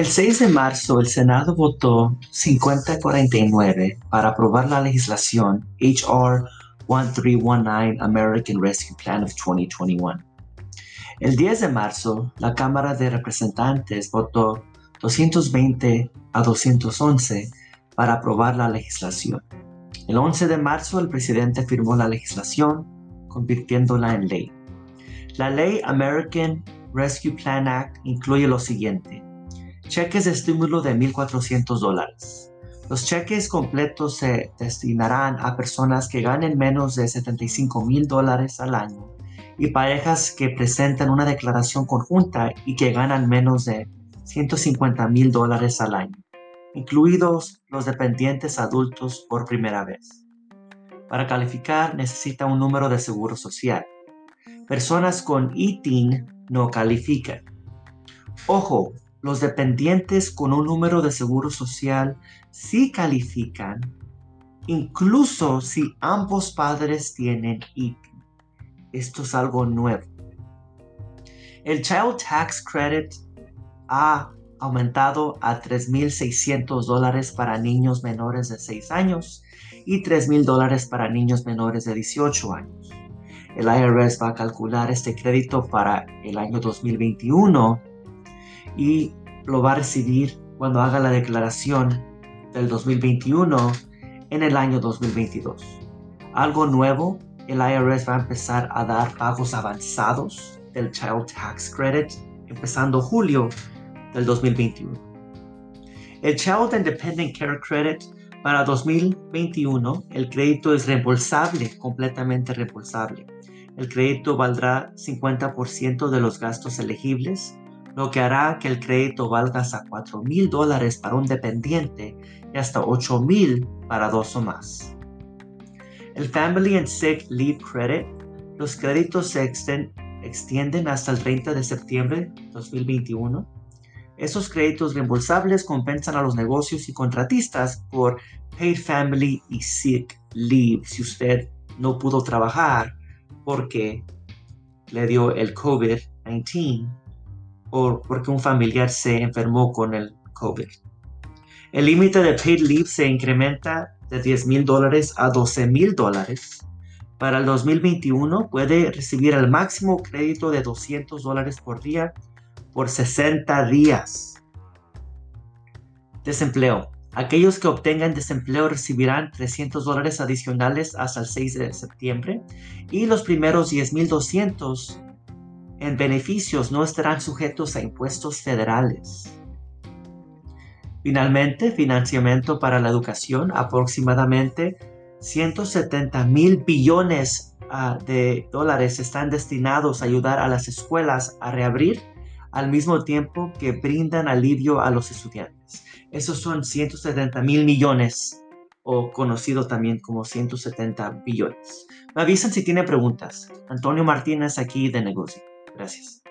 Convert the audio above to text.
El 6 de marzo, el Senado votó 5049 para aprobar la legislación HR 1319 American Rescue Plan of 2021. El 10 de marzo, la Cámara de Representantes votó 220 a 211 para aprobar la legislación. El 11 de marzo, el presidente firmó la legislación, convirtiéndola en ley. La ley American Rescue Plan Act incluye lo siguiente Cheques de estímulo de 1.400 dólares. Los cheques completos se destinarán a personas que ganen menos de 75 mil dólares al año y parejas que presenten una declaración conjunta y que ganan menos de 150 mil dólares al año, incluidos los dependientes adultos por primera vez. Para calificar necesita un número de seguro social. Personas con ITIN no califican. Ojo, los dependientes con un número de seguro social sí califican, incluso si ambos padres tienen ITIN. Esto es algo nuevo. El Child Tax Credit ha aumentado a 3.600 dólares para niños menores de 6 años y 3.000 dólares para niños menores de 18 años. El IRS va a calcular este crédito para el año 2021 y lo va a recibir cuando haga la declaración del 2021 en el año 2022. Algo nuevo, el IRS va a empezar a dar pagos avanzados del Child Tax Credit empezando julio del 2021. El Child Independent Care Credit para 2021, el crédito es reembolsable, completamente reembolsable. El crédito valdrá 50% de los gastos elegibles lo que hará que el crédito valga hasta 4 mil dólares para un dependiente y hasta 8 mil para dos o más. El Family and Sick Leave Credit, los créditos se extienden hasta el 30 de septiembre de 2021. Esos créditos reembolsables compensan a los negocios y contratistas por Paid Family y Sick Leave si no pudo trabajar porque le dio el COVID-19 o porque un familiar se enfermó con el COVID. El límite de paid leave se incrementa de 10 mil dólares a 12 mil dólares. Para el 2021 puede recibir el máximo crédito de 200 dólares por día por 60 días. Desempleo. Aquellos que obtengan desempleo recibirán 300 dólares adicionales hasta el 6 de septiembre y los primeros 10.200 en beneficios no estarán sujetos a impuestos federales. Finalmente, financiamiento para la educación, aproximadamente 170 mil billones ah, de dólares están destinados a ayudar a las escuelas a reabrir al mismo tiempo que brindan alivio a los estudiantes. Esos son 170 mil millones o conocido también como 170 billones. Me avisan si tienen preguntas. Antonio Martínez aquí de negocio. Gracias.